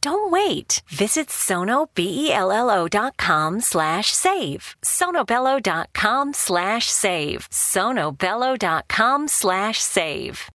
Don't wait. Visit sonobello.com slash save. sonobello.com slash save. sonobello.com slash save.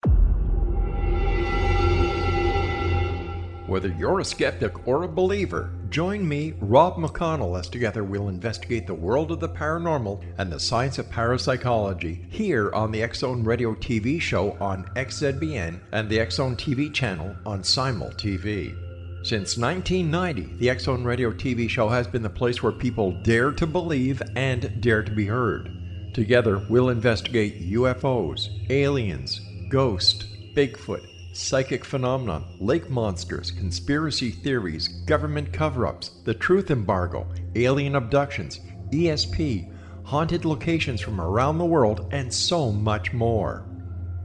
Whether you're a skeptic or a believer, join me, Rob McConnell, as together we'll investigate the world of the paranormal and the science of parapsychology here on the Zone Radio TV show on XZBN and the Zone TV channel on Simul TV. Since 1990, the Zone Radio TV show has been the place where people dare to believe and dare to be heard. Together, we'll investigate UFOs, aliens, ghosts, Bigfoot, psychic phenomena, lake monsters, conspiracy theories, government cover ups, the truth embargo, alien abductions, ESP, haunted locations from around the world, and so much more.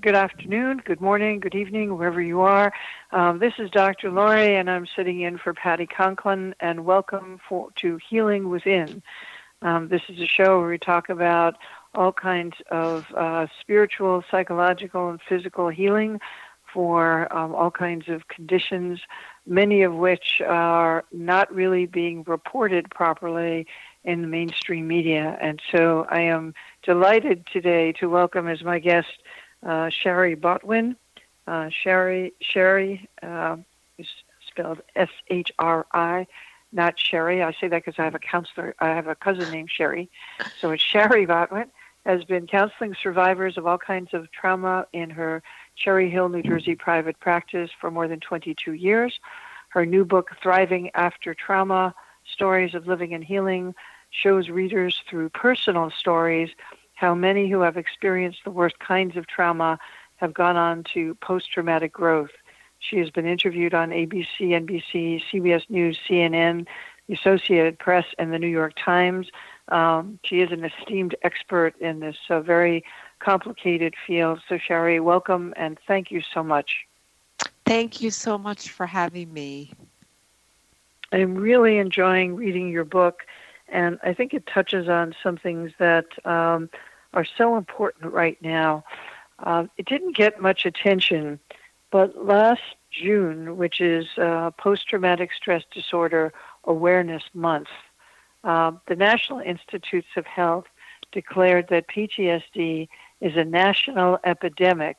Good afternoon, good morning, good evening, wherever you are. Um, this is Dr. Laurie, and I'm sitting in for Patti Conklin, and welcome for, to Healing Within. Um, this is a show where we talk about all kinds of uh, spiritual, psychological, and physical healing for um, all kinds of conditions, many of which are not really being reported properly in the mainstream media. And so I am delighted today to welcome as my guest uh, Shari Botwin. Uh, Sherry Shari uh, is spelled S H R I, not Sherry. I say that because I have a counselor. I have a cousin named Sherry, so it's Shari Botwin. Has been counseling survivors of all kinds of trauma in her Cherry Hill, New Jersey private practice for more than 22 years. Her new book, Thriving After Trauma Stories of Living and Healing, shows readers through personal stories how many who have experienced the worst kinds of trauma have gone on to post traumatic growth. She has been interviewed on ABC, NBC, CBS News, CNN, the Associated Press, and the New York Times. Um, she is an esteemed expert in this uh, very complicated field. So, Shari, welcome and thank you so much. Thank you so much for having me. I'm really enjoying reading your book, and I think it touches on some things that um, are so important right now. Uh, it didn't get much attention, but last June, which is uh, Post Traumatic Stress Disorder Awareness Month, uh, the National Institutes of Health declared that PTSD is a national epidemic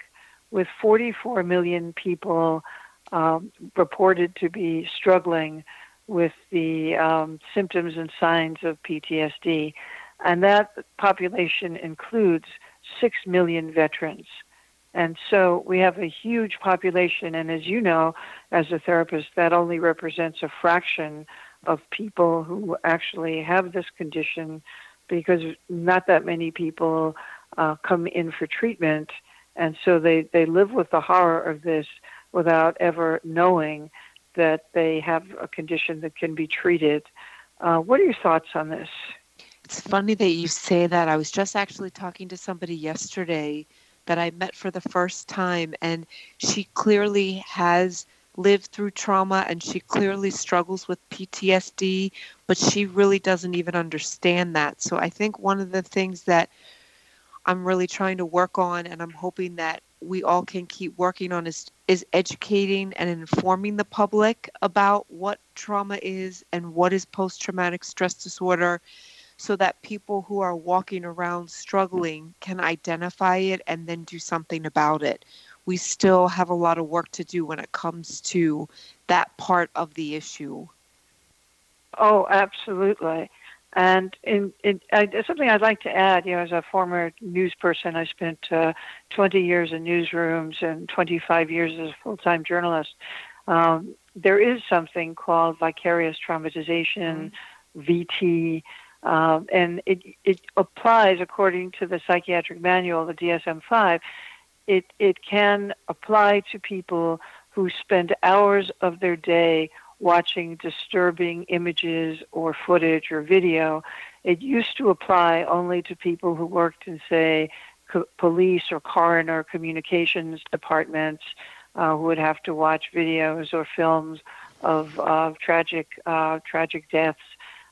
with 44 million people um, reported to be struggling with the um, symptoms and signs of PTSD. And that population includes 6 million veterans. And so we have a huge population. And as you know, as a therapist, that only represents a fraction of people who actually have this condition because not that many people uh, come in for treatment. And so they, they live with the horror of this without ever knowing that they have a condition that can be treated. Uh, what are your thoughts on this? It's funny that you say that. I was just actually talking to somebody yesterday that I met for the first time, and she clearly has lived through trauma and she clearly struggles with PTSD, but she really doesn't even understand that. So I think one of the things that I'm really trying to work on, and I'm hoping that we all can keep working on is is educating and informing the public about what trauma is and what is post traumatic stress disorder so that people who are walking around struggling can identify it and then do something about it. We still have a lot of work to do when it comes to that part of the issue. Oh, absolutely. And in, in something I'd like to add, you know, as a former news person, I spent uh, 20 years in newsrooms and 25 years as a full-time journalist. Um, there is something called vicarious traumatization, mm-hmm. VT, um, and it, it applies according to the psychiatric manual, the DSM-5. It, it can apply to people who spend hours of their day watching disturbing images or footage or video. It used to apply only to people who worked in, say, co- police or coroner communications departments uh, who would have to watch videos or films of uh, tragic uh, tragic deaths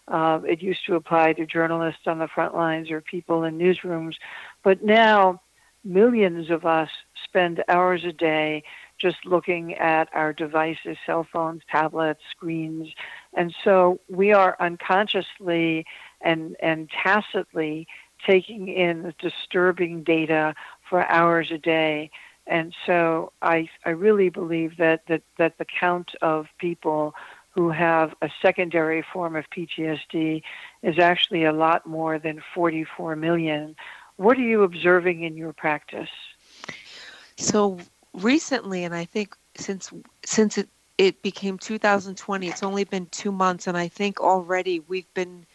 uh, it used to apply to journalists on the front lines or people in newsrooms. But now, millions of us spend hours a day just looking at our devices, cell phones, tablets, screens. And so we are unconsciously and, and tacitly taking in disturbing data for hours a day. And so I, I really believe that, that, that the count of people who have a secondary form of PTSD is actually a lot more than 44 million. What are you observing in your practice? So recently, and I think since since it, it became 2020, it's only been two months, and I think already we've been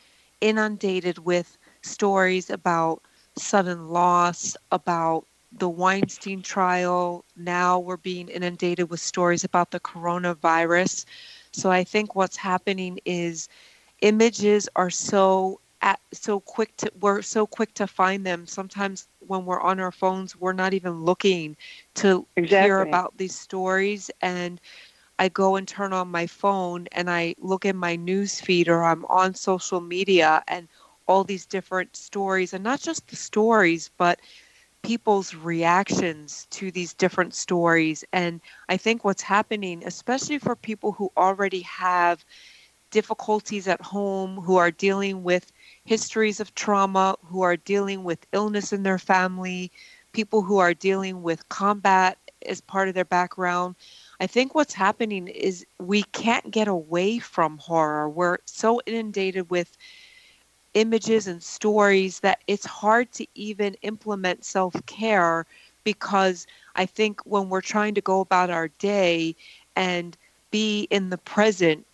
inundated with stories about sudden loss, about the Weinstein trial. Now we're being inundated with stories about the coronavirus. So I think what's happening is images are so at, so quick to we're so quick to find them. Sometimes when we're on our phones, we're not even looking to exactly. hear about these stories and I go and turn on my phone and I look at my news feed or I'm on social media and all these different stories and not just the stories but people's reactions to these different stories. And I think what's happening, especially for people who already have difficulties at home, who are dealing with histories of trauma, who are dealing with illness in their family, people who are dealing with combat as part of their background. I think what's happening is we can't get away from horror. We're so inundated with images and stories that it's hard to even implement self care because I think when we're trying to go about our day and be in the present,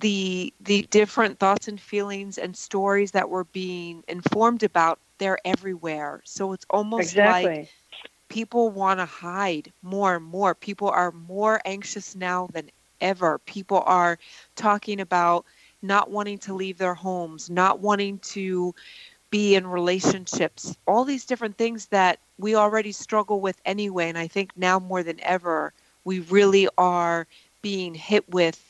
the the different thoughts and feelings and stories that we're being informed about, they're everywhere. So it's almost exactly. like people want to hide more and more. People are more anxious now than ever. People are talking about not wanting to leave their homes, not wanting to be in relationships, all these different things that we already struggle with anyway. And I think now more than ever, we really are being hit with,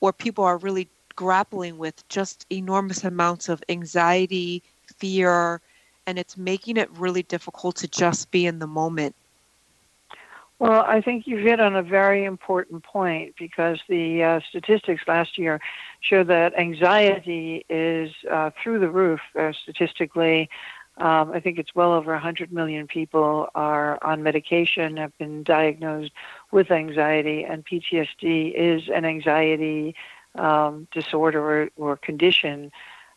or people are really grappling with just enormous amounts of anxiety, fear, and it's making it really difficult to just be in the moment. Well, I think you've hit on a very important point because the uh, statistics last year show that anxiety is uh, through the roof uh, statistically. Um, I think it's well over 100 million people are on medication, have been diagnosed with anxiety, and PTSD is an anxiety um, disorder or, or condition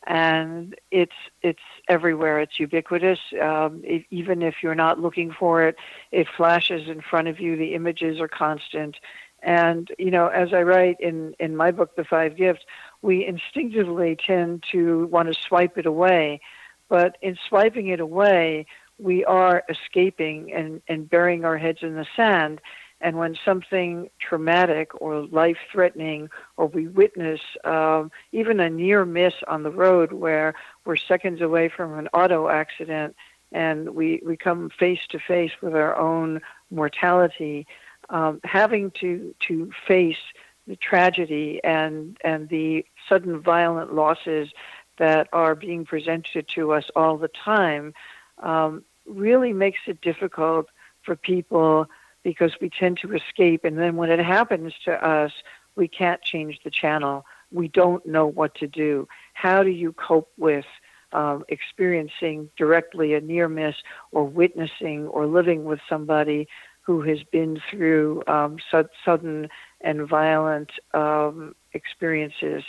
and it's it's everywhere. It's ubiquitous. Um, it, even if you're not looking for it, it flashes in front of you. The images are constant, and you know, as I write in in my book, The Five Gifts, we instinctively tend to want to swipe it away, but in swiping it away, we are escaping and and burying our heads in the sand. And when something traumatic or life threatening, or we witness um, even a near miss on the road where we're seconds away from an auto accident and we, we come face to face with our own mortality, um, having to, to face the tragedy and, and the sudden violent losses that are being presented to us all the time um, really makes it difficult for people because we tend to escape. And then when it happens to us, we can't change the channel. We don't know what to do. How do you cope with um, experiencing directly a near miss or witnessing or living with somebody who has been through um, su- sudden and violent um, experiences?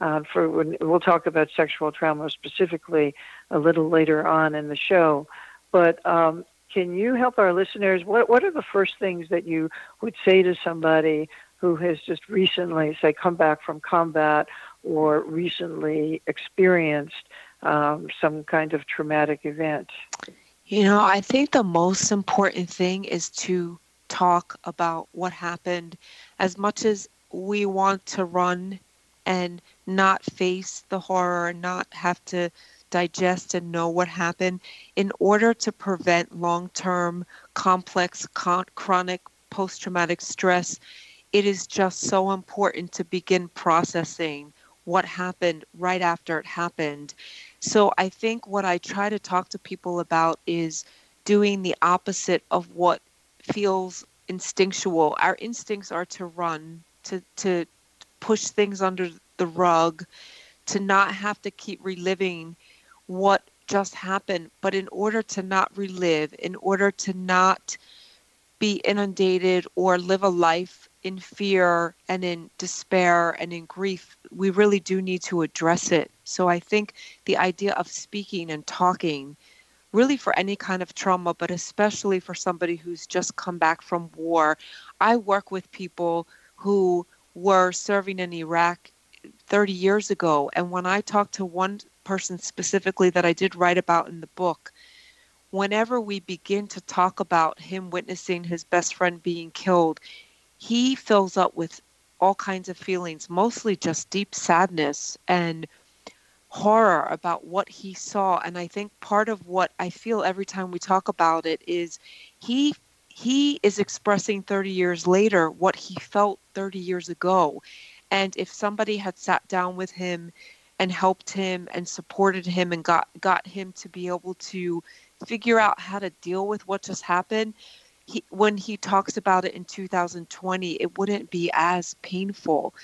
Uh, for when, we'll talk about sexual trauma specifically a little later on in the show, but um, can you help our listeners? What what are the first things that you would say to somebody who has just recently, say, come back from combat or recently experienced um, some kind of traumatic event? You know, I think the most important thing is to talk about what happened as much as we want to run and not face the horror, not have to digest and know what happened in order to prevent long term, complex, con- chronic post traumatic stress. It is just so important to begin processing what happened right after it happened. So I think what I try to talk to people about is doing the opposite of what feels instinctual. Our instincts are to run, to to push things under the rug, to not have to keep reliving what just happened. But in order to not relive, in order to not be inundated or live a life in fear and in despair and in grief, we really do need to address it. So I think the idea of speaking and talking, really for any kind of trauma, but especially for somebody who's just come back from war. I work with people who were serving in Iraq 30 years ago. And when I talk to one person specifically that I did write about in the book, whenever we begin to talk about him witnessing his best friend being killed, he fills up with all kinds of feelings, mostly just deep sadness and horror about what he saw. And I think part of what I feel every time we talk about it is he he is expressing 30 years later what he felt 30 years ago. And if somebody had sat down with him and helped him and supported him and got got him to be able to figure out how to deal with what just happened he, when he talks about it in 2020 it wouldn't be as painful.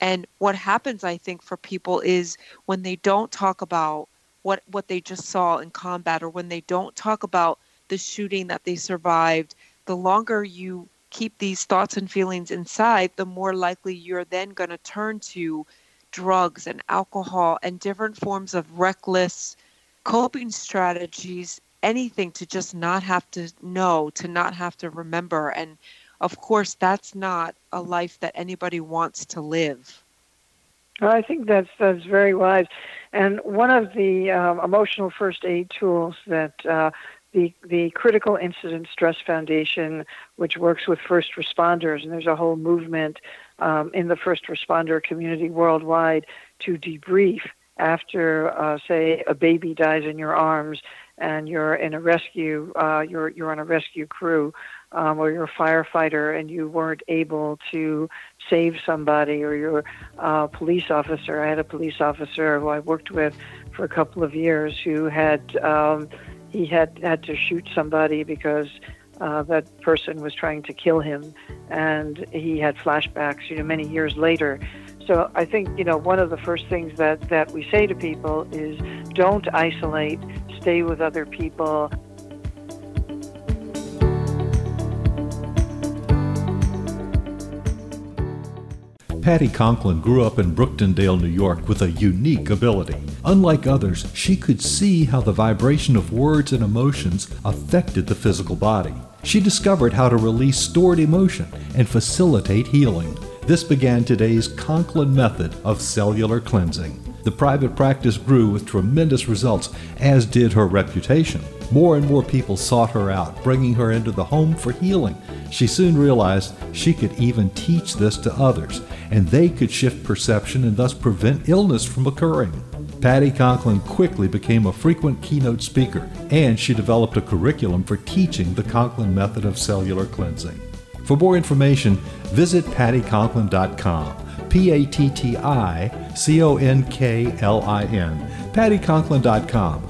And what happens i think for people is when they don't talk about what what they just saw in combat or when they don't talk about the shooting that they survived the longer you keep these thoughts and feelings inside the more likely you're then going to turn to drugs and alcohol and different forms of reckless coping strategies, anything to just not have to know, to not have to remember. And of course, that's not a life that anybody wants to live. I think that's that's very wise, and one of the um, emotional first aid tools that uh, the the Critical Incident Stress Foundation, which works with first responders, and there's a whole movement um, in the first responder community worldwide to debrief after, uh, say, a baby dies in your arms and you're in a rescue, uh, you're you're on a rescue crew, um, or you're a firefighter and you weren't able to save somebody, or you're a police officer. I had a police officer who I worked with for a couple of years who had um, he had had to shoot somebody because uh, that person was trying to kill him, and he had flashbacks, you know, many years later. So I think you know one of the first things that that we say to people is don't isolate, stay with other people. Patti Conklin grew up in Brooktondale, New York with a unique ability. Unlike others, she could see how the vibration of words and emotions affected the physical body. She discovered how to release stored emotion and facilitate healing. This began today's Conklin method of cellular cleansing. The private practice grew with tremendous results, as did her reputation. More and more people sought her out, bringing her into the home for healing. She soon realized she could even teach this to others, and they could shift perception and thus prevent illness from occurring. Patti Conklin quickly became a frequent keynote speaker, and she developed a curriculum for teaching the Conklin method of cellular cleansing. For more information, visit patticonklin.com. P A T T I C O N K L I N. patticonklin.com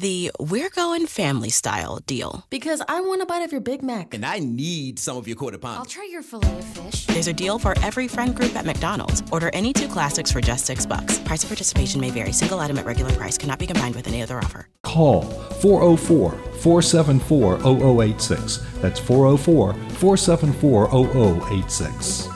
the We're Going Family Style deal. Because I want a bite of your Big Mac. And I need some of your quarter pound. I'll try your filet of fish. There's a deal for every friend group at McDonald's. Order any two classics for just six bucks. Price of participation may vary. Single item at regular price cannot be combined with any other offer. Call 404 474 0086. That's 404 474 0086.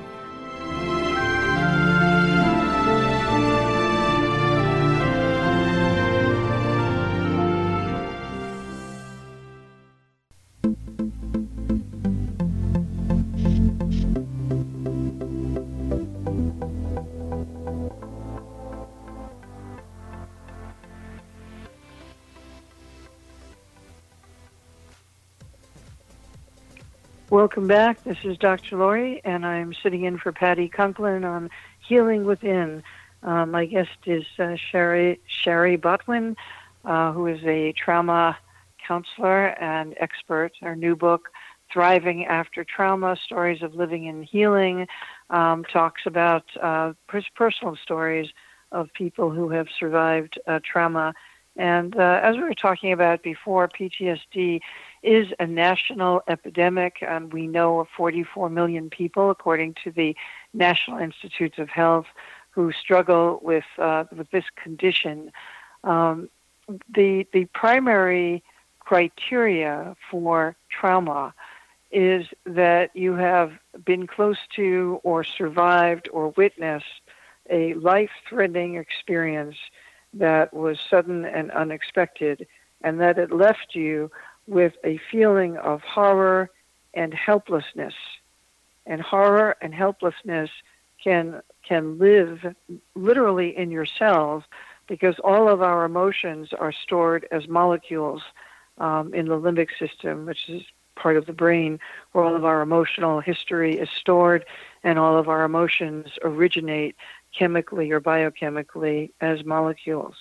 Welcome back. This is Dr. Laurie, and I'm sitting in for Patti Conklin on Healing Within. Uh, my guest is uh, Shari Shari Botwin, uh, who is a trauma counselor and expert. Our new book, Thriving After Trauma: Stories of Living and Healing, um, talks about uh, personal stories of people who have survived uh, trauma. And as we were talking about before, PTSD is a national epidemic. Um, we know of 44 million people, according to the National Institutes of Health, who struggle with uh, with this condition. Um, the the primary criteria for trauma is that you have been close to or survived or witnessed a life-threatening experience that was sudden and unexpected, and that it left you with a feeling of horror and helplessness. And horror and helplessness can can live literally in your cells because all of our emotions are stored as molecules um, in the limbic system, which is part of the brain where all of our emotional history is stored and all of our emotions originate chemically or biochemically as molecules.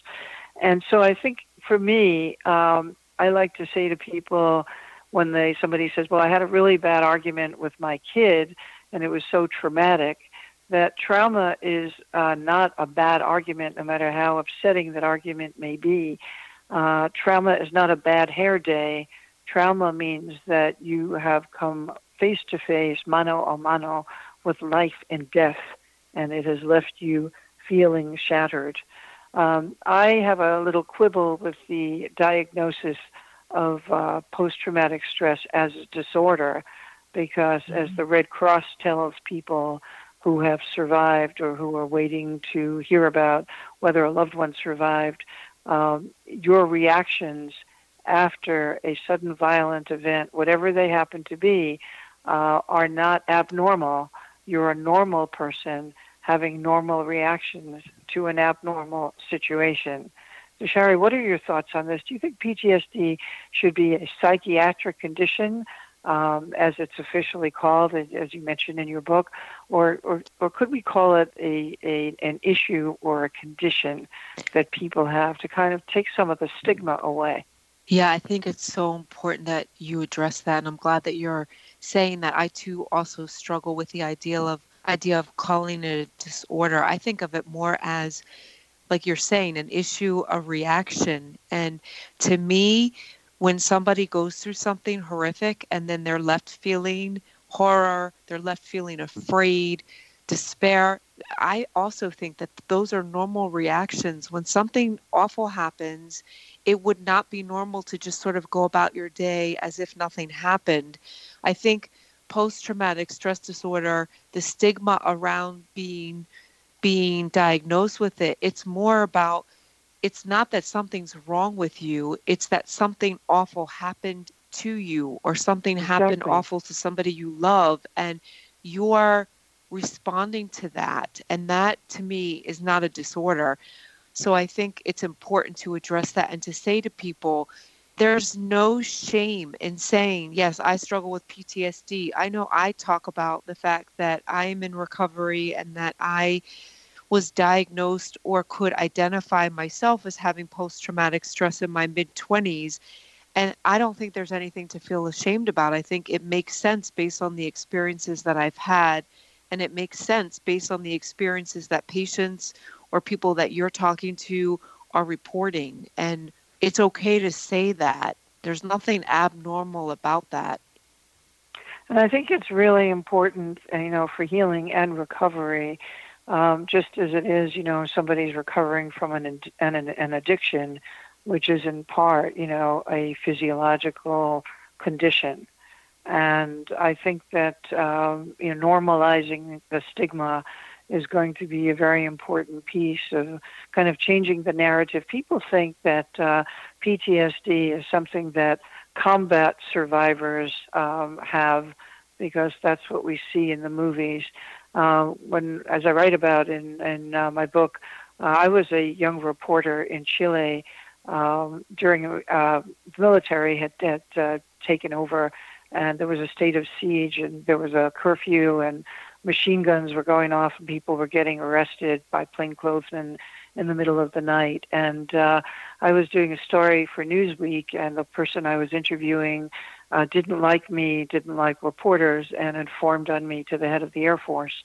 And so I think for me, um, I like to say to people when they somebody says, "Well, I had a really bad argument with my kid, and it was so traumatic," that trauma is uh, not a bad argument, no matter how upsetting that argument may be. Uh, trauma is not a bad hair day. Trauma means that you have come face to face, mano a mano, with life and death, and it has left you feeling shattered. Um, I have a little quibble with the diagnosis of uh, post traumatic stress as a disorder because, mm-hmm. as the Red Cross tells people who have survived or who are waiting to hear about whether a loved one survived, um, your reactions after a sudden violent event, whatever they happen to be, uh, are not abnormal. You're a normal person having normal reactions to an abnormal situation. So, Shari, what are your thoughts on this? Do you think PTSD should be a psychiatric condition, um, as it's officially called, as you mentioned in your book, or, or, or could we call it a, a, an issue or a condition that people have to kind of take some of the stigma away? Yeah, I think it's so important that you address that, and I'm glad that you're saying that. I too also struggle with the idea of idea of calling it a disorder. I think of it more as, like you're saying, an issue, a reaction, and to me, when somebody goes through something horrific and then they're left feeling horror, they're left feeling afraid, despair. I also think that those are normal reactions. When something awful happens it would not be normal to just sort of go about your day as if nothing happened. I think post traumatic stress disorder, the stigma around being being diagnosed with it, it's more about it's not that something's wrong with you, it's that something awful happened to you or something exactly. happened awful to somebody you love and you're responding to that and that to me is not a disorder so I think it's important to address that and to say to people, there's no shame in saying, yes, I struggle with PTSD. I know I talk about the fact that I'm in recovery and that I was diagnosed or could identify myself as having post traumatic stress in my mid 20s. And I don't think there's anything to feel ashamed about. I think it makes sense based on the experiences that I've had. And it makes sense based on the experiences that patients or people that you're talking to are reporting. And it's okay to say that. There's nothing abnormal about that. And I think it's really important, uh, you know, for healing and recovery, um, just as it is, you know, somebody's recovering from an, an, an addiction, which is in part, you know, a physiological condition. And I think that, um, you know, normalizing the stigma is going to be a very important piece of kind of changing the narrative. People think that uh, PTSD is something that combat survivors um, have because that's what we see in the movies. Uh, when, as I write about in, in uh, my book, uh, I was a young reporter in Chile um, during uh, the military had, had uh, taken over, and there was a state of siege, and there was a curfew, and machine guns were going off and people were getting arrested by plainclothesmen in the middle of the night. And uh, I was doing a story for Newsweek, and the person I was interviewing uh, didn't like me, didn't like reporters, and informed on me to the head of the Air Force.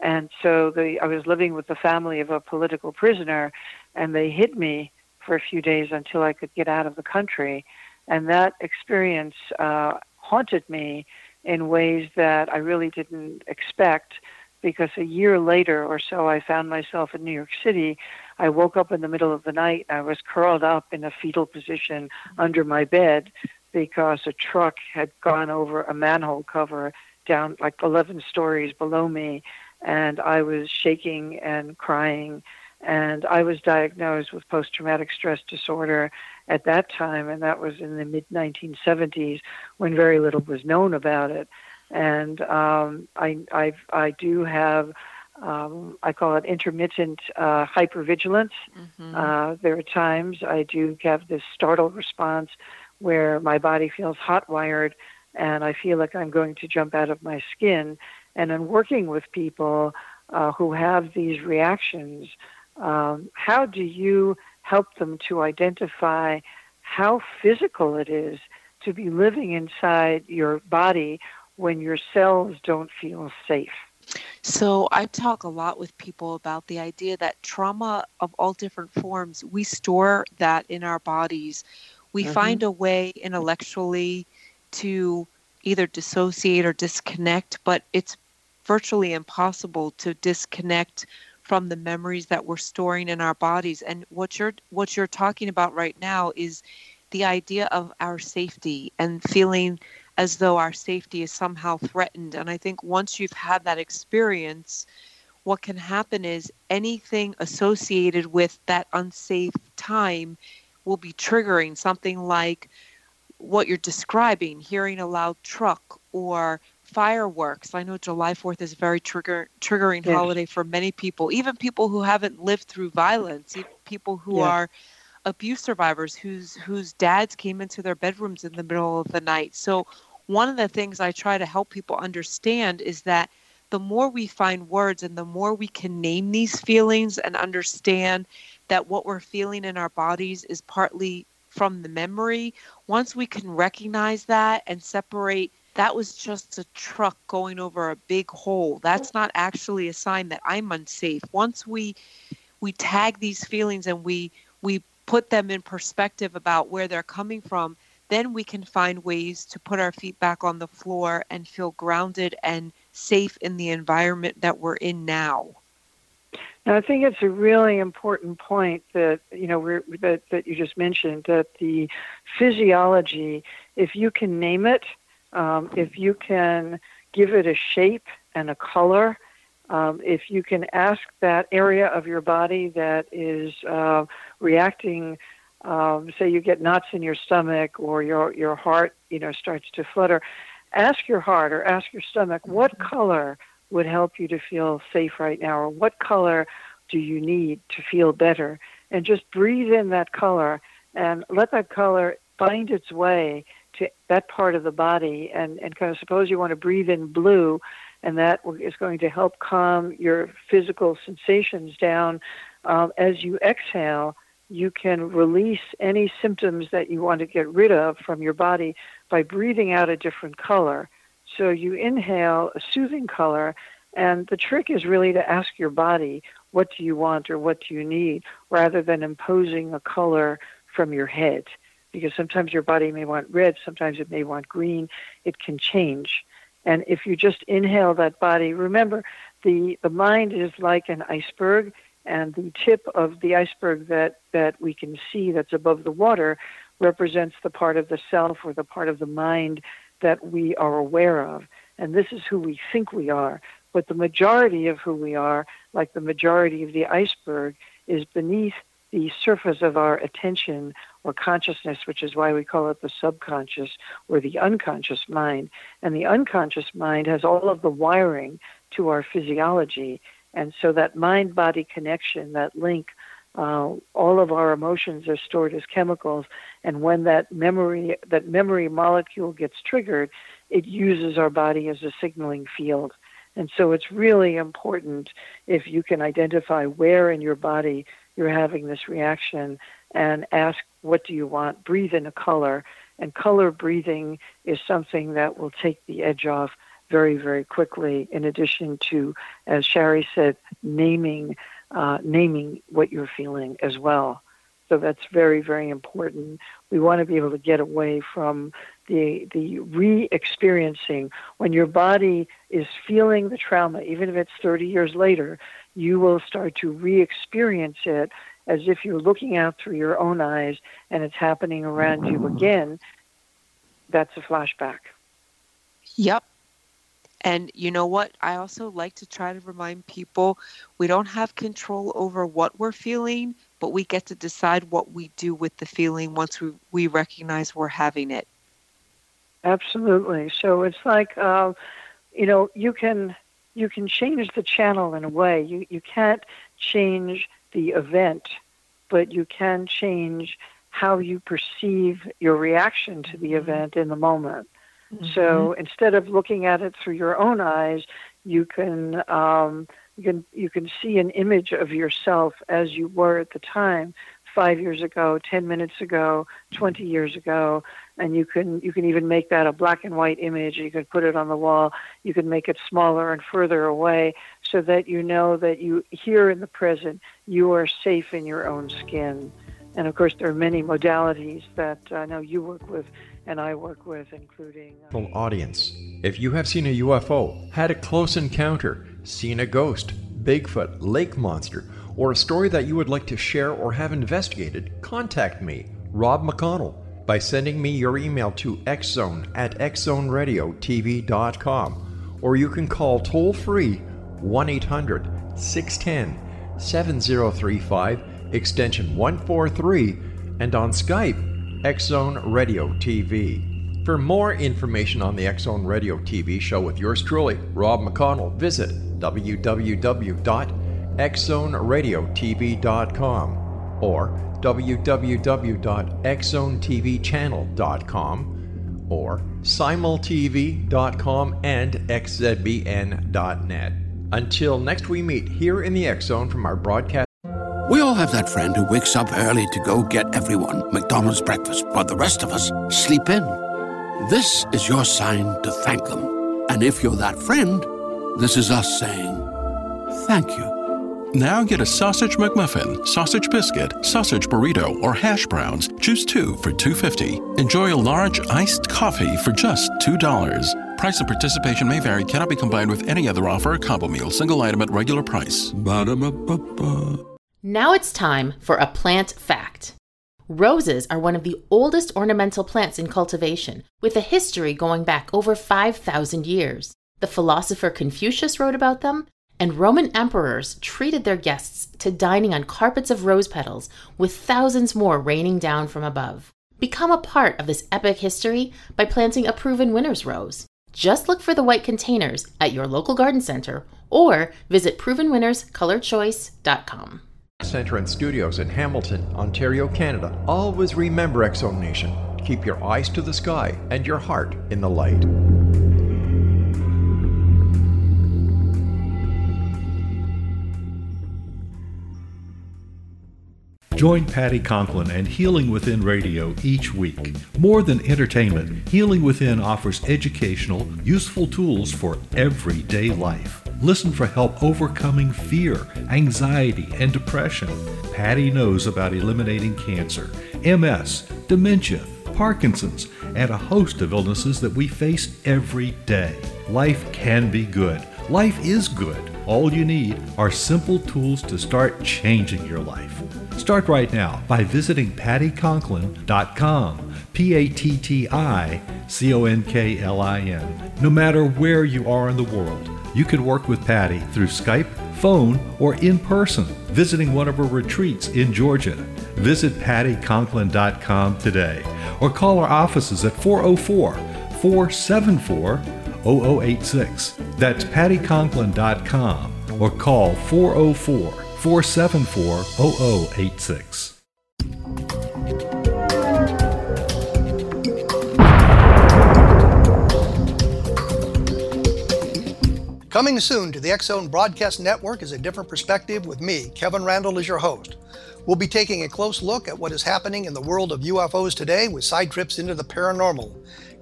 And so the, I was living with the family of a political prisoner, and they hid me for a few days until I could get out of the country. And that experience uh, haunted me in ways that I really didn't expect because a year later or so I found myself in New York City I woke up in the middle of the night. I was curled up in a fetal position under my bed because a truck had gone over a manhole cover down like 11 stories below me, and I was shaking and crying. And I was diagnosed with post traumatic stress disorder at that time, and that was in the mid 1970s when very little was known about it. And um, I, I, I do have, um, I call it intermittent uh, hypervigilance. Mm-hmm. Uh, there are times I do have this startled response where my body feels hot wired and I feel like I'm going to jump out of my skin. And in working with people uh, who have these reactions, um, how do you help them to identify how physical it is to be living inside your body when your cells don't feel safe? So, I talk a lot with people about the idea that trauma of all different forms, we store that in our bodies. We mm-hmm. find a way intellectually to either dissociate or disconnect, but it's virtually impossible to disconnect from the memories that we're storing in our bodies. And what you're what you're talking about right now is the idea of our safety and feeling as though our safety is somehow threatened. And I think once you've had that experience, what can happen is anything associated with that unsafe time will be triggering something like what you're describing, hearing a loud truck or fireworks. I know July 4th is a very trigger, triggering yes. holiday for many people, even people who haven't lived through violence, people who yes. are abuse survivors whose whose dads came into their bedrooms in the middle of the night. So one of the things I try to help people understand is that the more we find words and the more we can name these feelings and understand that what we're feeling in our bodies is partly from the memory, once we can recognize that and separate that was just a truck going over a big hole. That's not actually a sign that I'm unsafe. Once we we tag these feelings and we we put them in perspective about where they're coming from, then we can find ways to put our feet back on the floor and feel grounded and safe in the environment that we're in now. Now, I think it's a really important point that you know that that you just mentioned that the physiology, if you can name it, um, if you can give it a shape and a color, um, if you can ask that area of your body that is uh, reacting, um, say you get knots in your stomach or your your heart, you know, starts to flutter, ask your heart or ask your stomach what mm-hmm. color would help you to feel safe right now, or what color do you need to feel better? And just breathe in that color and let that color find its way to that part of the body. And, and kind of suppose you want to breathe in blue, and that is going to help calm your physical sensations down. Um, as you exhale, you can release any symptoms that you want to get rid of from your body by breathing out a different color. So you inhale a soothing color, and the trick is really to ask your body, what do you want or what do you need, rather than imposing a color from your head. Because sometimes your body may want red, sometimes it may want green. It can change. And if you just inhale that body, remember the, the mind is like an iceberg, and the tip of the iceberg that, that we can see that's above the water represents the part of the self or the part of the mind that we are aware of. And this is who we think we are. But the majority of who we are, like the majority of the iceberg, is beneath the surface of our attention or consciousness, which is why we call it the subconscious or the unconscious mind. And the unconscious mind has all of the wiring to our physiology. And so that mind body connection, that link, uh, all of our emotions are stored as chemicals, and when that memory that memory molecule gets triggered, it uses our body as a signaling field. And so it's really important if you can identify where in your body you're having this reaction and ask, what do you want? Breathe in a color. And color breathing is something that will take the edge off very, very quickly, in addition to, as Shari said, naming uh, naming what you're feeling as well. So that's very, very important. We want to be able to get away from the the re-experiencing when your body is feeling the trauma, even if it's 30 years later. you will start to re experience it as if you're looking out through your own eyes and it's happening around you again. That's a flashback. Yep. And you know what? I also like to try to remind people we don't have control over what we're feeling, but we get to decide what we do with the feeling once we, we recognize we're having it. Absolutely. So it's like, uh, you know, you can you can change the channel in a way. You you can't change the event, but you can change how you perceive your reaction to the mm-hmm. event in the moment. Mm-hmm. So instead of looking at it through your own eyes, you can um, you can you can see an image of yourself as you were at the time, five years ago, ten minutes ago, twenty years ago, and you can you can even make that a black and white image. You can put it on the wall. You can make it smaller and further away, so that you know that you here in the present you are safe in your own skin. And of course, there are many modalities that I know you work with and I work with, including. Uh, audience. If you have seen a UFO, had a close encounter, seen a ghost, Bigfoot, lake monster, or a story that you would like to share or have investigated, contact me, Rob McConnell, by sending me your email to xzone at xzoneradiotv.com, or you can call toll free 1 800 610 7035, extension 143, and on Skype, Zone Radio TV. For more information on the Zone Radio TV show with yours truly, Rob McConnell, visit www.xzoneradiotv.com or www.xzonetvchannel.com or simultv.com and xzbn.net. Until next we meet here in the X Zone from our broadcast. We all have that friend who wakes up early to go get everyone McDonald's breakfast, but the rest of us sleep in. This is your sign to thank them. And if you're that friend, this is us saying thank you. Now get a sausage McMuffin, sausage biscuit, sausage burrito, or hash browns. Choose two for $2.50. Enjoy a large iced coffee for just $2. Price and participation may vary, cannot be combined with any other offer or combo meal, single item at regular price. Ba-da-ba-ba-ba. Now it's time for a plant fact. Roses are one of the oldest ornamental plants in cultivation, with a history going back over 5,000 years. The philosopher Confucius wrote about them, and Roman emperors treated their guests to dining on carpets of rose petals, with thousands more raining down from above. Become a part of this epic history by planting a proven winner's rose. Just look for the white containers at your local garden center or visit provenwinnerscolorchoice.com. Center and studios in Hamilton, Ontario, Canada. Always remember X Nation. Keep your eyes to the sky and your heart in the light. Join Patti Conklin and Healing Within Radio each week. More than entertainment, Healing Within offers educational, useful tools for everyday life. Listen for help overcoming fear, anxiety, and depression. Patti knows about eliminating cancer, MS, dementia, Parkinson's, and a host of illnesses that we face every day. Life can be good. Life is good. All you need are simple tools to start changing your life. Start right now by visiting patticonklin.com. P A T T I C O N K L I N. No matter where you are in the world, you can work with Patti through Skype, phone, or in person, visiting one of her retreats in Georgia. Visit patticonklin.com today or call our offices at 404 474 0086. That's patticonklin.com or call 404 474 0086. Coming soon to the X Zone Broadcast Network is a different perspective with me, Kevin Randle, as your host. We'll be taking a close look at what is happening in the world of UFOs today with side trips into the paranormal.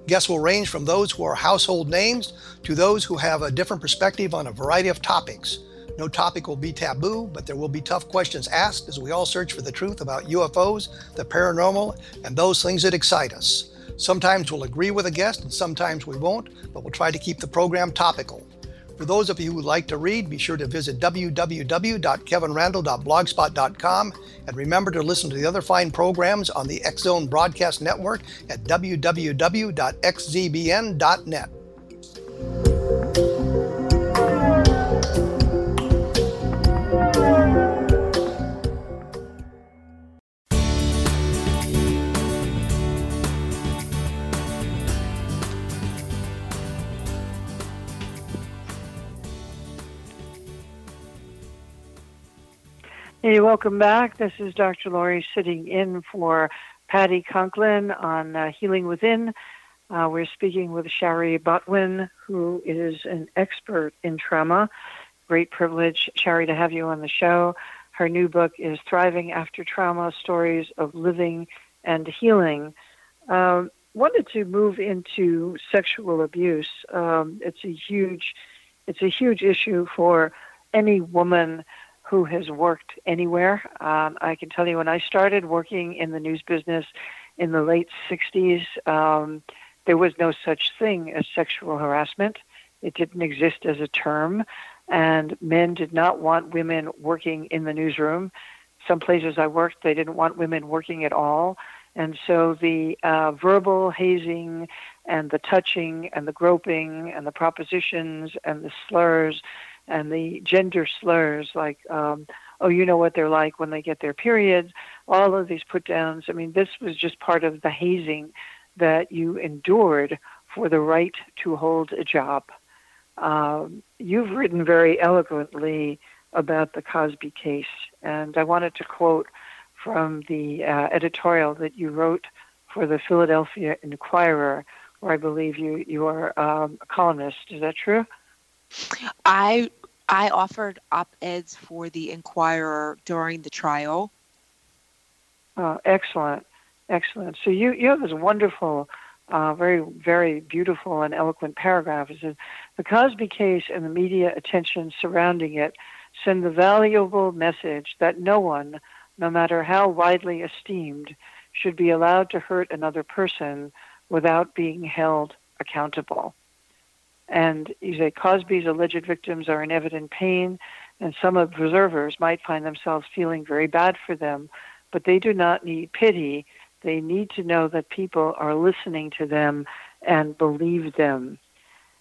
Guests will range from those who are household names to those who have a different perspective on a variety of topics. No topic will be taboo, but there will be tough questions asked as we all search for the truth about UFOs, the paranormal, and those things that excite us. Sometimes we'll agree with a guest and sometimes we won't, but we'll try to keep the program topical. For those of you who like to read, be sure to visit www.kevinrandle.blogspot.com and remember to listen to the other fine programs on the X Zone Broadcast Network at www.xzbn.net. Hey, welcome back. This is Dr. Laurie sitting in for Patti Conklin on uh, Healing Within. Uh, we're speaking with Shari Botwin, who is an expert in trauma. Great privilege, Shari, to have you on the show. Her new book is Thriving After Trauma Stories of Living and Healing. Um, wanted to move into sexual abuse. Um, it's a huge, it's a huge issue for any woman who has worked anywhere. Um, I can tell you when I started working in the news business in the late 60s, um, there was no such thing as sexual harassment. It didn't exist as a term, and men did not want women working in the newsroom. Some places I worked, they didn't want women working at all. And so the uh, verbal hazing and the touching and the groping and the propositions and the slurs and the gender slurs like um, oh you know what they're like when they get their periods all of these put downs. I mean this was just part of the hazing that you endured for the right to hold a job. Um, you've written very eloquently about the cosby case and i wanted to quote from the uh, editorial that you wrote for the philadelphia inquirer where i believe you you are um, a columnist. Is that true I I offered op-eds for the Inquirer during the trial. Oh, excellent, excellent. So you you have this wonderful, uh, very very beautiful and eloquent paragraph. It says the Cosby case and the media attention surrounding it send the valuable message that no one, no matter how widely esteemed, should be allowed to hurt another person without being held accountable. And you say Cosby's alleged victims are in evident pain, and some observers might find themselves feeling very bad for them, but they do not need pity. They need to know that people are listening to them and believe them.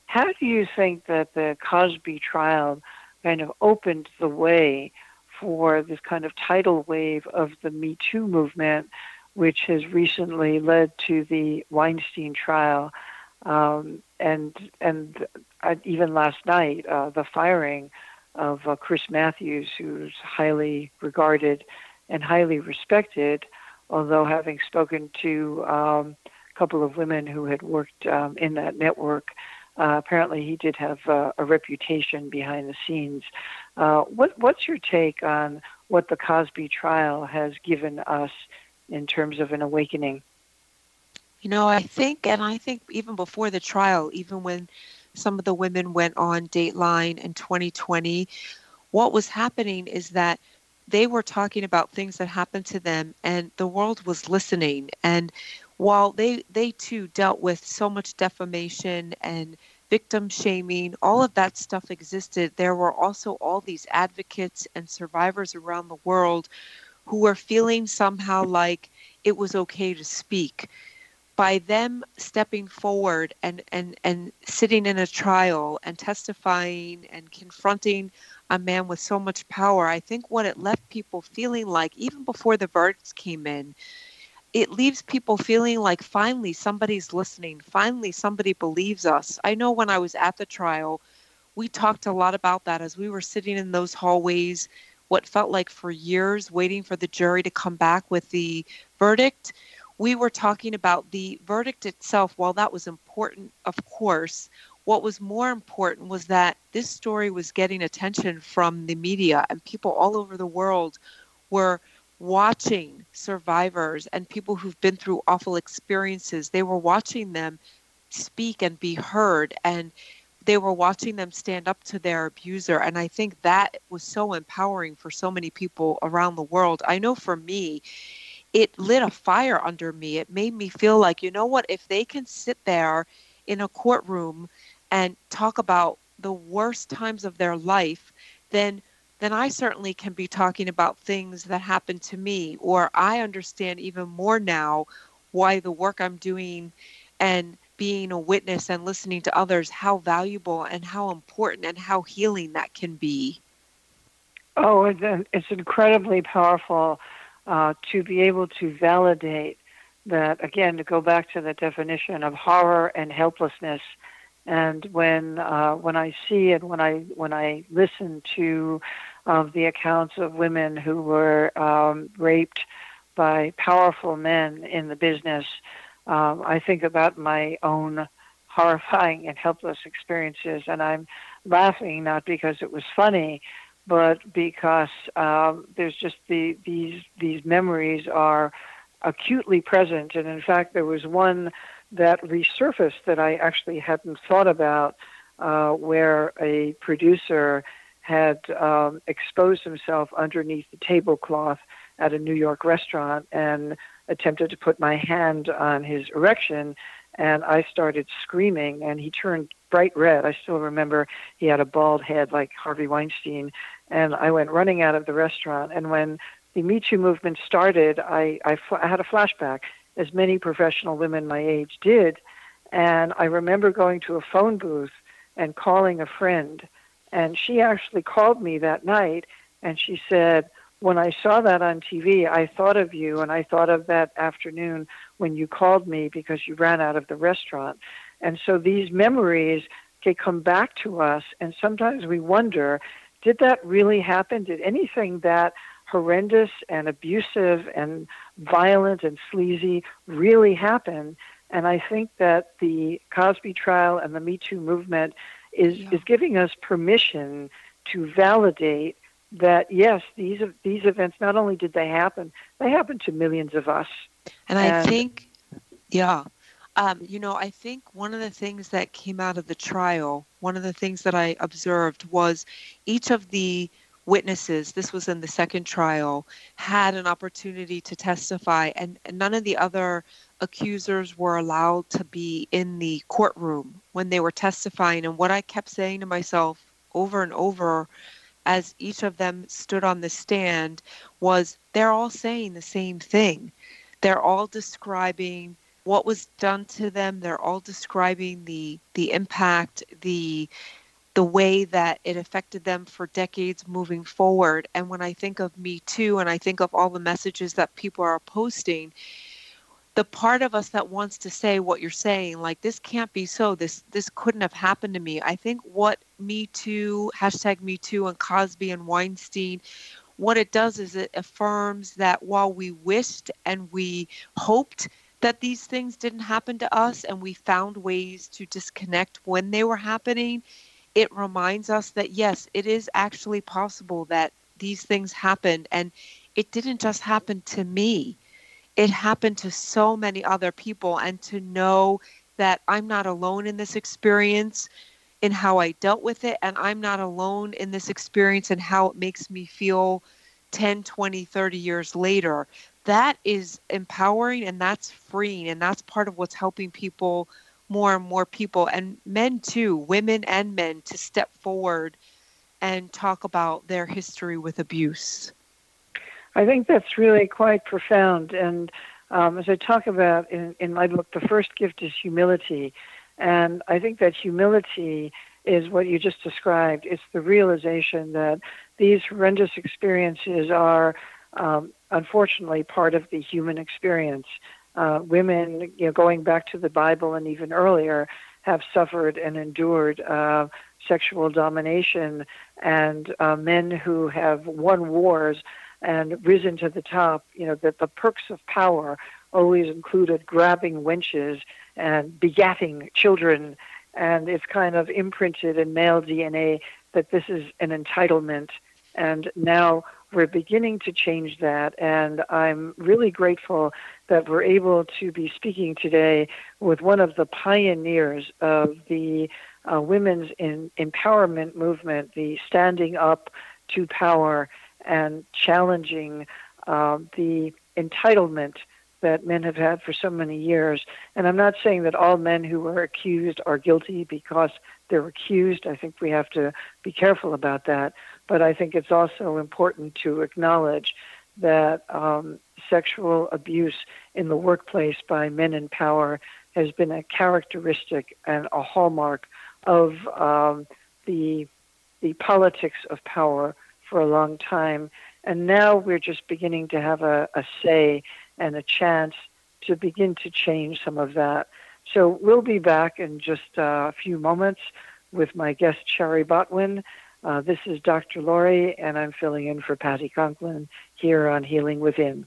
How do you think that the Cosby trial kind of opened the way for this kind of tidal wave of the Me Too movement, which has recently led to the Weinstein trial? Um, and and uh, even last night, uh, the firing of uh, Chris Matthews, who's highly regarded and highly respected, although having spoken to um, a couple of women who had worked um, in that network, uh, apparently he did have uh, a reputation behind the scenes. Uh, what, what's your take on what the Cosby trial has given us in terms of an awakening? You know, I think, and I think even before the trial, even when some of the women went on Dateline in 2020, what was happening is that they were talking about things that happened to them and the world was listening. And while they they too dealt with so much defamation and victim shaming all of that stuff existed. There were also all these advocates and survivors around the world who were feeling somehow like it was okay to speak by them stepping forward and, and, and sitting in a trial and testifying and confronting a man with so much power, I think what it left people feeling like, even before the verdicts came in, it leaves people feeling like finally somebody's listening. Finally, somebody believes us. I know when I was at the trial, we talked a lot about that as we were sitting in those hallways, what felt like for years, waiting for the jury to come back with the verdict we were talking about the verdict itself. While that was important, of course, what was more important was that this story was getting attention from the media and people all over the world were watching survivors and people who've been through awful experiences. They were watching them speak and be heard and they were watching them stand up to their abuser and i think that was so empowering for so many people around the world i know for me it lit a fire under me. It made me feel like, you know what, if they can sit there in a courtroom and talk about the worst times of their life, then then I certainly can be talking about things that happened to me, or I understand even more now why the work I'm doing and being a witness and listening to others, how valuable and how important and how healing that can be. Oh, it's, it's incredibly powerful uh, to be able to validate that, again, to go back to the definition of horror and helplessness. And when uh, when I see and when I when I listen to of the accounts of women who were um, raped by powerful men in the business, um, I think about my own horrifying and helpless experiences, and I'm laughing not because it was funny, but because um, there's just the, these these memories are acutely present. And in fact, there was one that resurfaced that I actually hadn't thought about, uh, where a producer had um, exposed himself underneath the tablecloth at a New York restaurant and attempted to put my hand on his erection. And I started screaming, and he turned bright red. I still remember he had a bald head like Harvey Weinstein. And I went running out of the restaurant. And when the Me Too movement started, I, I, I had a flashback, as many professional women my age did. And I remember going to a phone booth and calling a friend and she actually called me that night and she said, When I saw that on TV, I thought of you and I thought of that afternoon when you called me because you ran out of the restaurant. And so these memories can come back to us, and sometimes we wonder did that really happen? Did anything that horrendous and abusive and violent and sleazy really happen? And I think that the Cosby trial and the Me Too movement is yeah. is giving us permission to validate that yes, these these events not only did they happen, they happened to millions of us. And, and I think, yeah, um, you know, I think one of the things that came out of the trial, one of the things that I observed was each of the witnesses, this was in the second trial, had an opportunity to testify, and, none of the other accusers were allowed to be in the courtroom when they were testifying. And what I kept saying to myself over and over as each of them stood on the stand was they're all saying the same thing. They're all describing what was done to them. They're all describing the the impact, the the way that it affected them for decades moving forward. And when I think of Me Too and I think of all the messages that people are posting, the part of us that wants to say what you're saying like this can't be so this this couldn't have happened to me i think what me too hashtag me too and cosby and weinstein what it does is it affirms that while we wished and we hoped that these things didn't happen to us and we found ways to disconnect when they were happening it reminds us that yes it is actually possible that these things happened and it didn't just happen to me it happened to so many other people and to know that I'm not alone in this experience in how I dealt with it and I'm not alone in this experience and how it makes me feel 10, 20, 30 years later. That is empowering and that's freeing and that's part of what's helping people more and more people and men too, women and men to step forward and talk about their history with abuse. I think that's really quite profound. And um, as I talk about in, in my book, the first gift is humility. And I think that humility is what you just described. It's the realization that these horrendous experiences are, um, unfortunately, part of the human experience. Uh, women, you know, going back to the Bible and even earlier, have suffered and endured uh, sexual domination, and uh, men who have won wars and risen to the top, you know, that the perks of power always included grabbing wenches and begatting children. And it's kind of imprinted in male DNA that this is an entitlement. And now we're beginning to change that. And I'm really grateful that we're able to be speaking today with one of the pioneers of the uh, women's in, empowerment movement, the standing up to power and challenging uh, the entitlement that men have had for so many years. And I'm not saying that all men who are accused are guilty because they're accused. I think we have to be careful about that. But I think it's also important to acknowledge that um, sexual abuse in the workplace by men in power has been a characteristic and a hallmark of um, the the politics of power for a long time. And now we're just beginning to have a, a say and a chance to begin to change some of that. So we'll be back in just a few moments with my guest, Shari Botwin. Uh, this is Dr. Laurie, and I'm filling in for Patti Conklin here on Healing Within.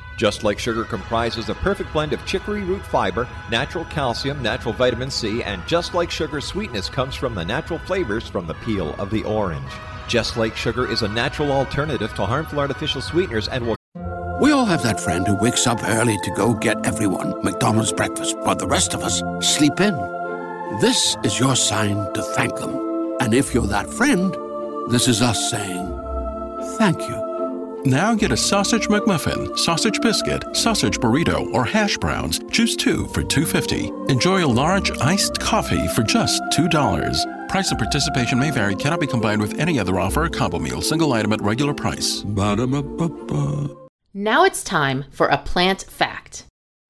Just Like Sugar comprises a perfect blend of chicory root fiber, natural calcium, natural vitamin C, and Just Like Sugar's sweetness comes from the natural flavors from the peel of the orange. Just Like Sugar is a natural alternative to harmful artificial sweeteners and will We all have that friend who wakes up early to go get everyone McDonald's breakfast, while the rest of us sleep in. This is your sign to thank them. And if you're that friend, this is us saying thank you. Now get a sausage McMuffin, sausage biscuit, sausage burrito, or hash browns. Choose two for $2.50. Enjoy a large iced coffee for just $2. Price and participation may vary, cannot be combined with any other offer or combo meal, single item at regular price. Ba-da-ba-ba-ba. Now it's time for a plant fact.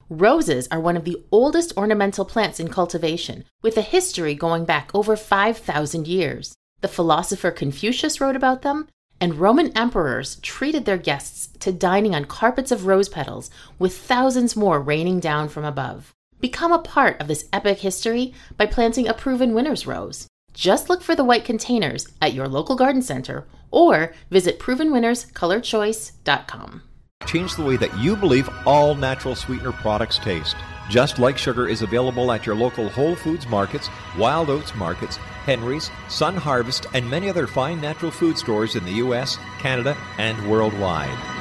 Roses are one of the oldest ornamental plants in cultivation, with a history going back over 5,000 years. The philosopher Confucius wrote about them, and Roman emperors treated their guests to dining on carpets of rose petals, with thousands more raining down from above. Become a part of this epic history by planting a proven winner's rose. Just look for the white containers at your local garden center or visit provenwinnerscolorchoice.com. Change the way that you believe all natural sweetener products taste. Just Like Sugar is available at your local Whole Foods markets, Wild Oats markets, Henry's, Sun Harvest, and many other fine natural food stores in the U.S., Canada, and worldwide.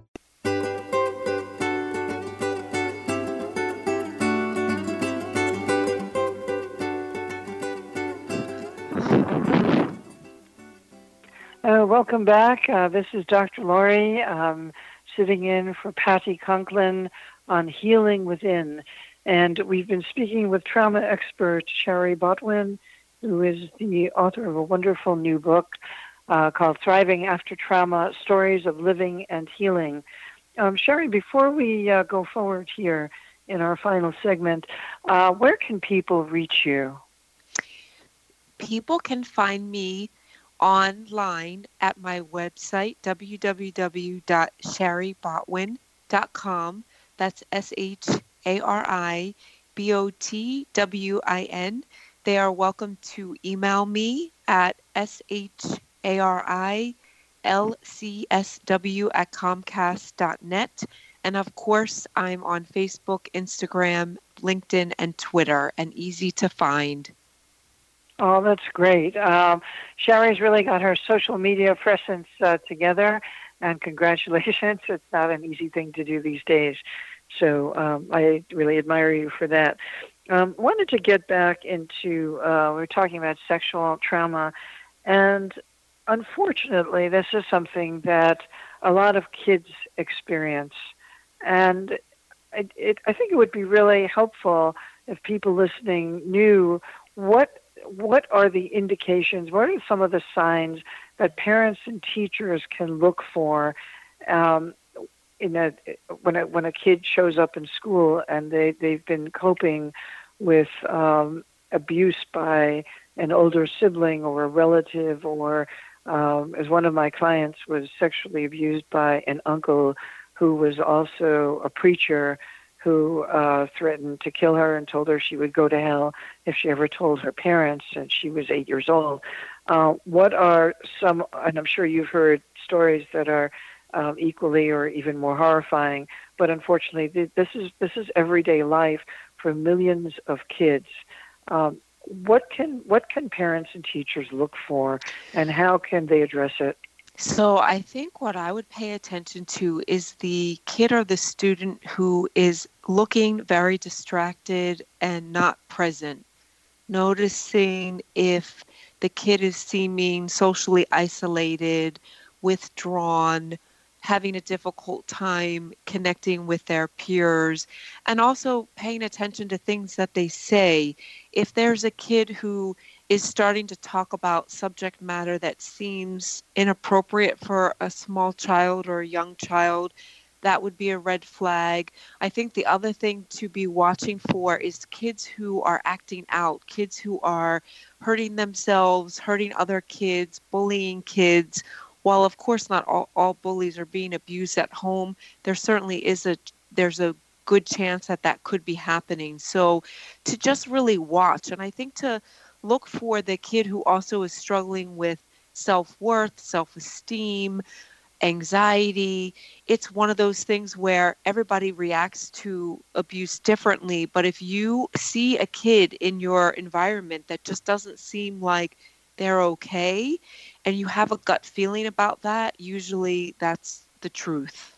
Uh, welcome back. Uh, this is Dr. Laurie um, sitting in for Patti Conklin on Healing Within. And we've been speaking with trauma expert Shari Botwin, who is the author of a wonderful new book uh, called Thriving After Trauma Stories of Living and Healing. Um, Shari, before we uh, go forward here in our final segment, uh, where can people reach you? People can find me online at my website, www.sharibotwin.com. That's S H A R I B O T W I N. They are welcome to email me at S H A R I L C S W at Comcast.net. And of course, I'm on Facebook, Instagram, LinkedIn, and Twitter, and easy to find. Oh, that's great. Um, Shari's really got her social media presence uh, together, and congratulations. It's not an easy thing to do these days. So um, I really admire you for that. Um, wanted to get back into, uh, we were talking about sexual trauma, and unfortunately, this is something that a lot of kids experience. And it, it, I think it would be really helpful if people listening knew what what are the indications? What are some of the signs that parents and teachers can look for um, in a when a when a kid shows up in school and they they've been coping with um, abuse by an older sibling or a relative or um, as one of my clients was sexually abused by an uncle who was also a preacher who uh, threatened to kill her and told her she would go to hell if she ever told her parents, and she was eight years old. Uh, what are some, and I'm sure you've heard stories that are um, equally or even more horrifying, but unfortunately, this is this is everyday life for millions of kids. Um, what can what can parents and teachers look for, and how can they address it? So I think what I would pay attention to is the kid or the student who is looking very distracted and not present. Noticing if the kid is seeming socially isolated, withdrawn, having a difficult time connecting with their peers, and also paying attention to things that they say. If there's a kid who is starting to talk about subject matter that seems inappropriate for a small child or a young child, that would be a red flag. I think the other thing to be watching for is kids who are acting out, kids who are hurting themselves, hurting other kids, bullying kids. While of course not all, all bullies are being abused at home, there certainly is a there's a good chance that that could be happening. So to just really watch and I think to look for the kid who also is struggling with self worth, self esteem, anxiety. It's one of those things where everybody reacts to abuse differently. But if you see a kid in your environment that just doesn't seem like they're okay, and you have a gut feeling about that, usually that's the truth.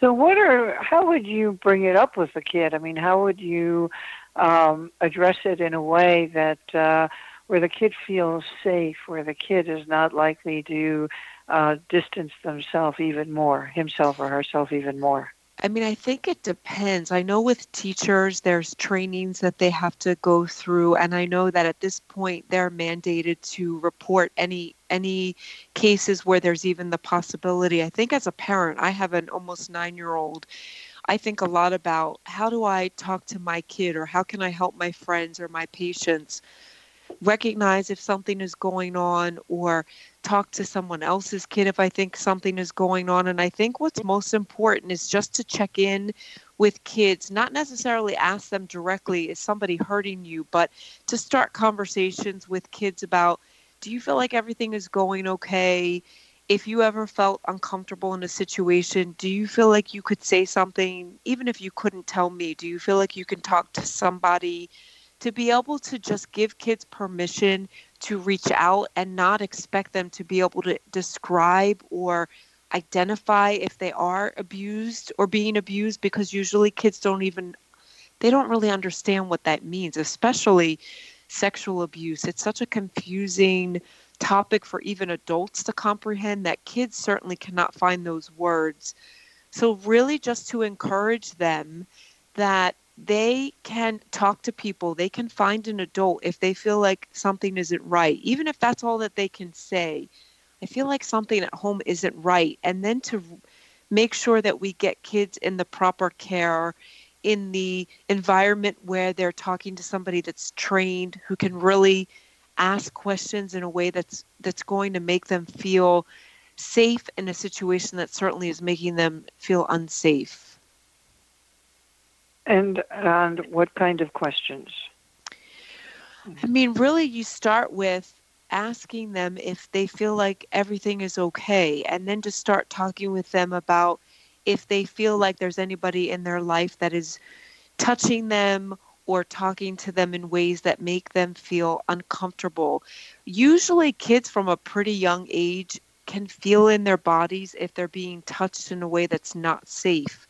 So, what are how would you bring it up with the kid? I mean, how would you um, address it in a way that uh, where the kid feels safe, where the kid is not likely to uh, distance themselves even more, himself or herself even more. I mean, I think it depends. I know with teachers, there's trainings that they have to go through, and I know that at this point they're mandated to report any any cases where there's even the possibility. I think as a parent, I have an almost nine year old I think a lot about how do I talk to my kid or how can I help my friends or my patients recognize if something is going on or talk to someone else's kid if I think something is going on. And I think what's most important is just to check in with kids, not necessarily ask them directly, is somebody hurting you, but to start conversations with kids about do you feel like everything is going okay? If you ever felt uncomfortable in a situation, do you feel like you could say something, even if you couldn't tell me? Do you feel like you can talk to somebody to be able to just give kids permission to reach out and not expect them to be able to describe or identify if they are abused or being abused? Because usually kids don't even, they don't really understand what that means, especially sexual abuse. It's such a confusing topic for even adults to comprehend that kids certainly cannot find those words. So, really, just to encourage them that they can talk to people, they can find an adult if they feel like something isn't right, even if that's all that they can say. I feel like something at home isn't right. And then to make sure that we get kids in the proper care in the environment where they're talking to somebody that's trained who can really ask questions in a way that's that's going to make them feel safe in a situation that certainly is making them feel unsafe. And and what kind of questions? I mean, really, you start with asking them if they feel like everything is okay, and then to start talking with them about if they feel like there's anybody in their life that is touching them or talking to them in ways that make them feel uncomfortable. Usually, kids from a pretty young age can feel in their bodies if they're being touched in a way that's not safe.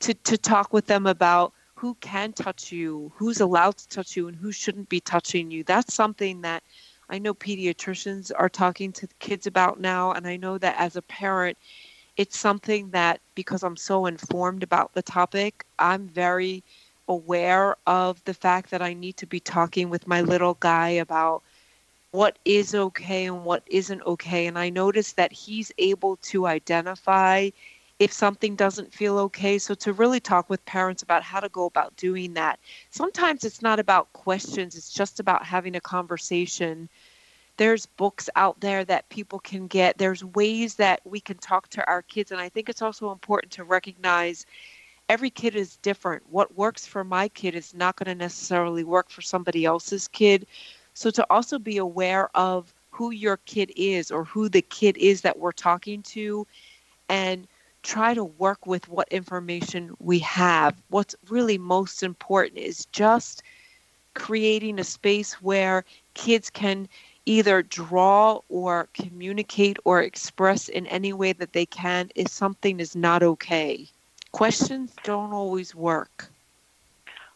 To, to talk with them about who can touch you, who's allowed to touch you, and who shouldn't be touching you. That's something that I know pediatricians are talking to kids about now. And I know that as a parent, it's something that because I'm so informed about the topic, I'm very aware of the fact that I need to be talking with my little guy about what is okay and what isn't okay. And I notice that he's able to identify if something doesn't feel okay. So, to really talk with parents about how to go about doing that. Sometimes it's not about questions, it's just about having a conversation there's books out there that people can get there's ways that we can talk to our kids and i think it's also important to recognize every kid is different. What works for my kid is not going to necessarily work for somebody else's kid. So to also be aware of who your kid is or who the kid is that we're talking to and try to work with what information we have. What's really most important is just creating a space where kids can either draw or communicate or express in any way that they can if something is not okay. Questions don't always work.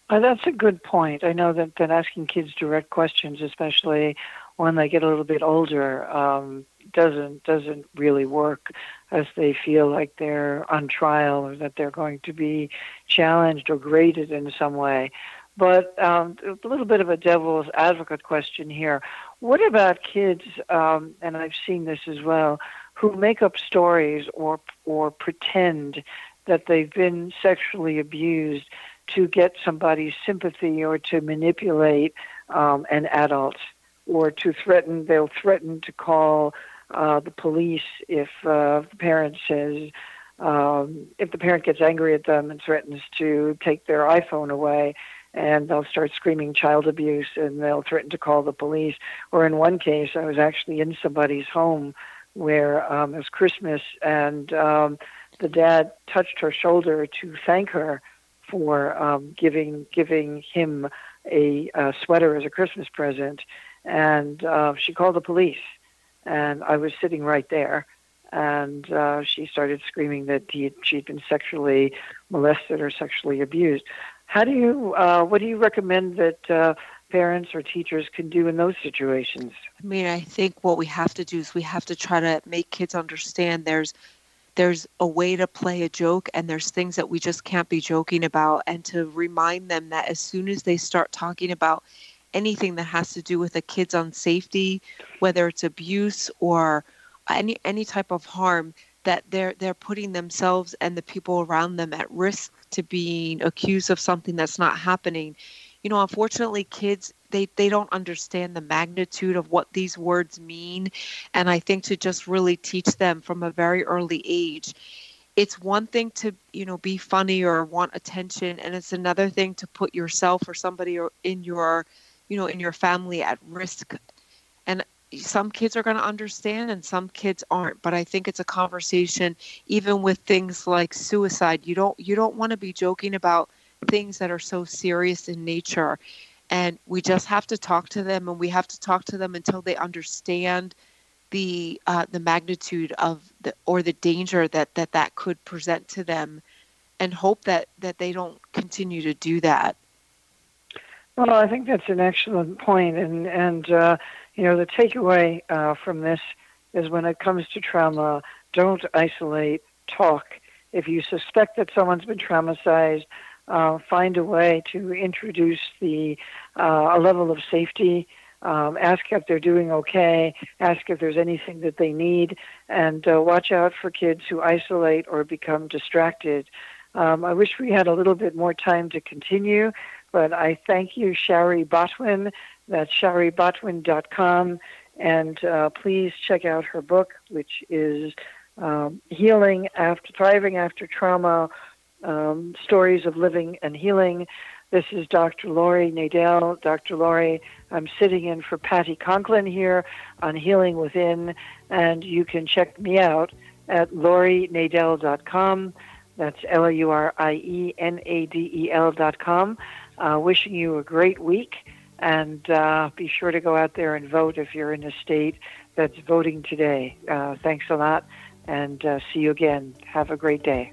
Uh, that's a good point. I know that, that asking kids direct questions, especially when they get a little bit older, um, doesn't doesn't really work as they feel like they're on trial or that they're going to be challenged or graded in some way. But um, a little bit of a devil's advocate question here. What about kids, um, and I've seen this as well, who make up stories or or pretend that they've been sexually abused to get somebody's sympathy or to manipulate um, an adult or to threaten? They'll threaten to call uh, the police if uh, the parent says. Um, if the parent gets angry at them and threatens to take their iPhone away, and they'll start screaming child abuse and they'll threaten to call the police. Or in one case, I was actually in somebody's home where um, it was Christmas and um, the dad touched her shoulder to thank her for um, giving giving him a, a sweater as a Christmas present, and uh, she called the police, and I was sitting right there, and uh, she started screaming that he, she'd been sexually molested or sexually abused. How do you, uh, what do you recommend that uh, parents or teachers can do in those situations? I mean, I think what we have to do is we have to try to make kids understand there's there's a way to play a joke and there's things that we just can't be joking about and to remind them that as soon as they start talking about anything that has to do with a kid's on safety whether it's abuse or any any type of harm that they're they're putting themselves and the people around them at risk to being accused of something that's not happening you know unfortunately kids they they don't understand the magnitude of what these words mean. And i think to just really teach them from a very early age it's one thing to you know be funny or want attention and it's another thing to put yourself or somebody in your you know in your family at risk. And some kids are going to understand and some kids aren't but i think it's a conversation even with things like suicide you don't you don't want to be joking about things that are so serious in nature and we just have to talk to them and we have to talk to them until they understand the uh, the magnitude of the or the danger that that that could present to them and hope that that they don't continue to do that well i think that's an excellent point and and uh, you know, the takeaway uh, from this is when it comes to trauma, don't isolate, talk. If you suspect that someone's been traumatized, uh, find a way to introduce the uh, a level of safety. Um, ask if they're doing okay. Ask if there's anything that they need, and uh, watch out for kids who isolate or become distracted. Um, I wish we had a little bit more time to continue, but I thank you, Shari Botwin, that's sharibotwin.com. And uh, please check out her book, which is um, Healing After Thriving After Trauma um, Stories of Living and Healing. This is Dr. Laurie Nadel. Dr. Laurie, I'm sitting in for Patti Conklin here on Healing Within, and you can check me out at laurienadel.com. That's L A U R I E N A D E L.com. Uh, wishing you a great week and uh, be sure to go out there and vote if you're in a state that's voting today. Uh, thanks a lot, and uh, see you again. Have a great day.